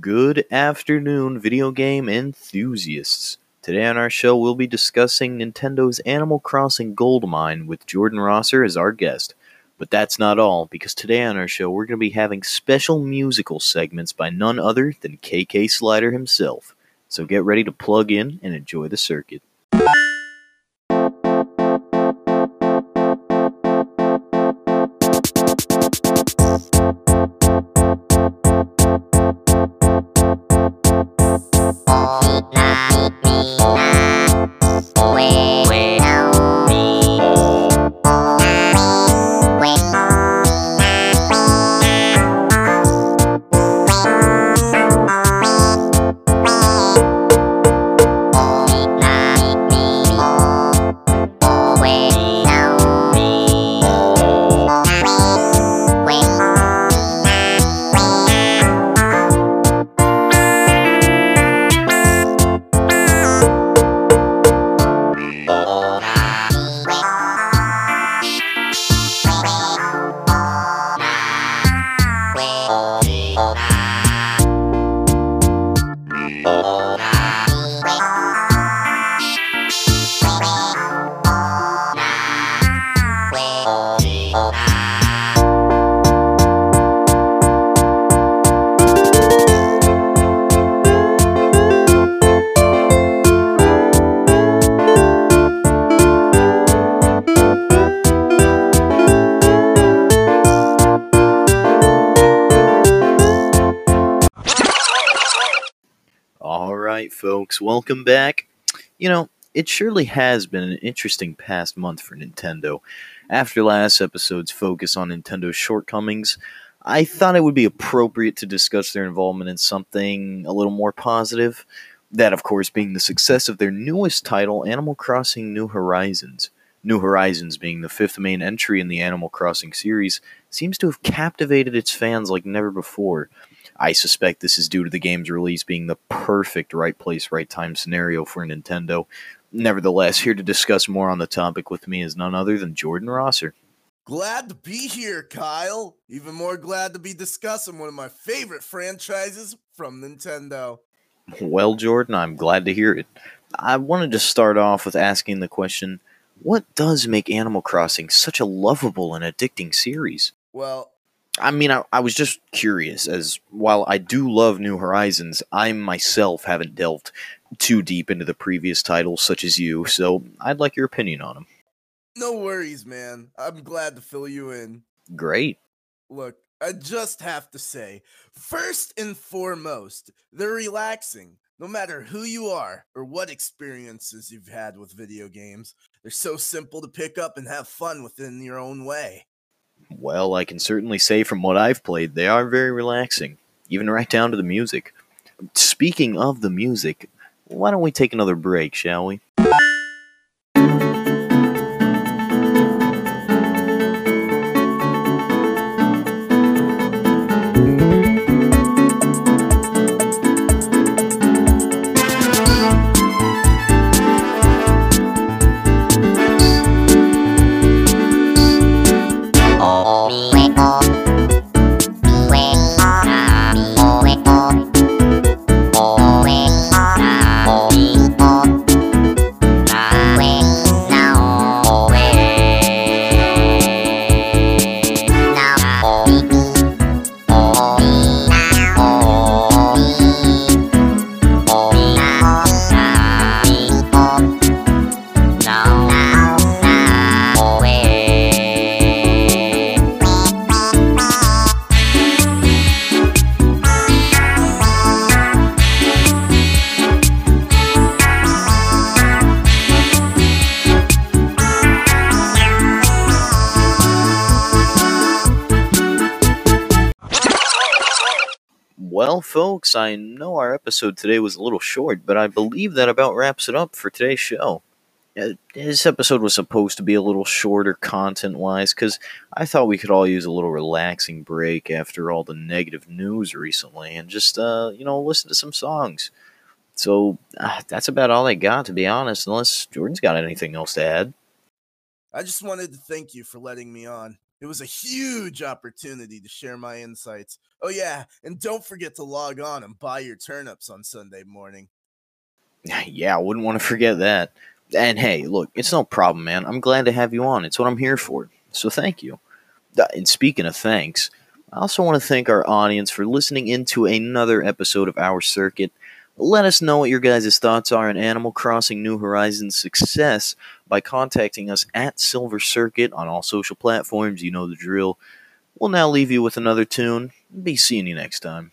Good afternoon, video game enthusiasts. Today on our show, we'll be discussing Nintendo's Animal Crossing Goldmine with Jordan Rosser as our guest. But that's not all, because today on our show, we're going to be having special musical segments by none other than KK Slider himself. So get ready to plug in and enjoy the circuit. All right, folks, welcome back. You know, it surely has been an interesting past month for Nintendo. After last episode's focus on Nintendo's shortcomings, I thought it would be appropriate to discuss their involvement in something a little more positive. That, of course, being the success of their newest title, Animal Crossing New Horizons. New Horizons, being the fifth main entry in the Animal Crossing series, seems to have captivated its fans like never before. I suspect this is due to the game's release being the perfect right place, right time scenario for Nintendo. Nevertheless, here to discuss more on the topic with me is none other than Jordan Rosser. Glad to be here, Kyle. Even more glad to be discussing one of my favorite franchises from Nintendo. Well, Jordan, I'm glad to hear it. I wanted to start off with asking the question what does make Animal Crossing such a lovable and addicting series? Well, I mean, I, I was just curious, as while I do love New Horizons, I myself haven't delved too deep into the previous titles such as you, so I'd like your opinion on them. no worries, man. I'm glad to fill you in. Great. Look, I just have to say, first and foremost, they're relaxing. No matter who you are or what experiences you've had with video games, they're so simple to pick up and have fun within your own way. Well, I can certainly say from what I've played, they are very relaxing, even right down to the music. Speaking of the music, why don't we take another break, shall we? Well, folks, I know our episode today was a little short, but I believe that about wraps it up for today's show. Uh, This episode was supposed to be a little shorter content wise because I thought we could all use a little relaxing break after all the negative news recently and just, uh, you know, listen to some songs. So uh, that's about all I got, to be honest, unless Jordan's got anything else to add. I just wanted to thank you for letting me on. It was a huge opportunity to share my insights. Oh, yeah, and don't forget to log on and buy your turnips on Sunday morning. Yeah, I wouldn't want to forget that. And hey, look, it's no problem, man. I'm glad to have you on. It's what I'm here for. So thank you. And speaking of thanks, I also want to thank our audience for listening into another episode of Our Circuit. Let us know what your guys' thoughts are on Animal Crossing New Horizons' success by contacting us at Silver Circuit on all social platforms. You know the drill. We'll now leave you with another tune. Be seeing you next time.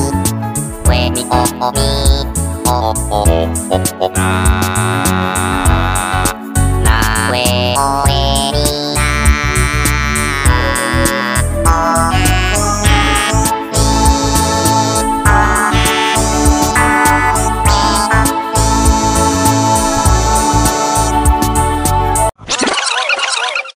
Nah.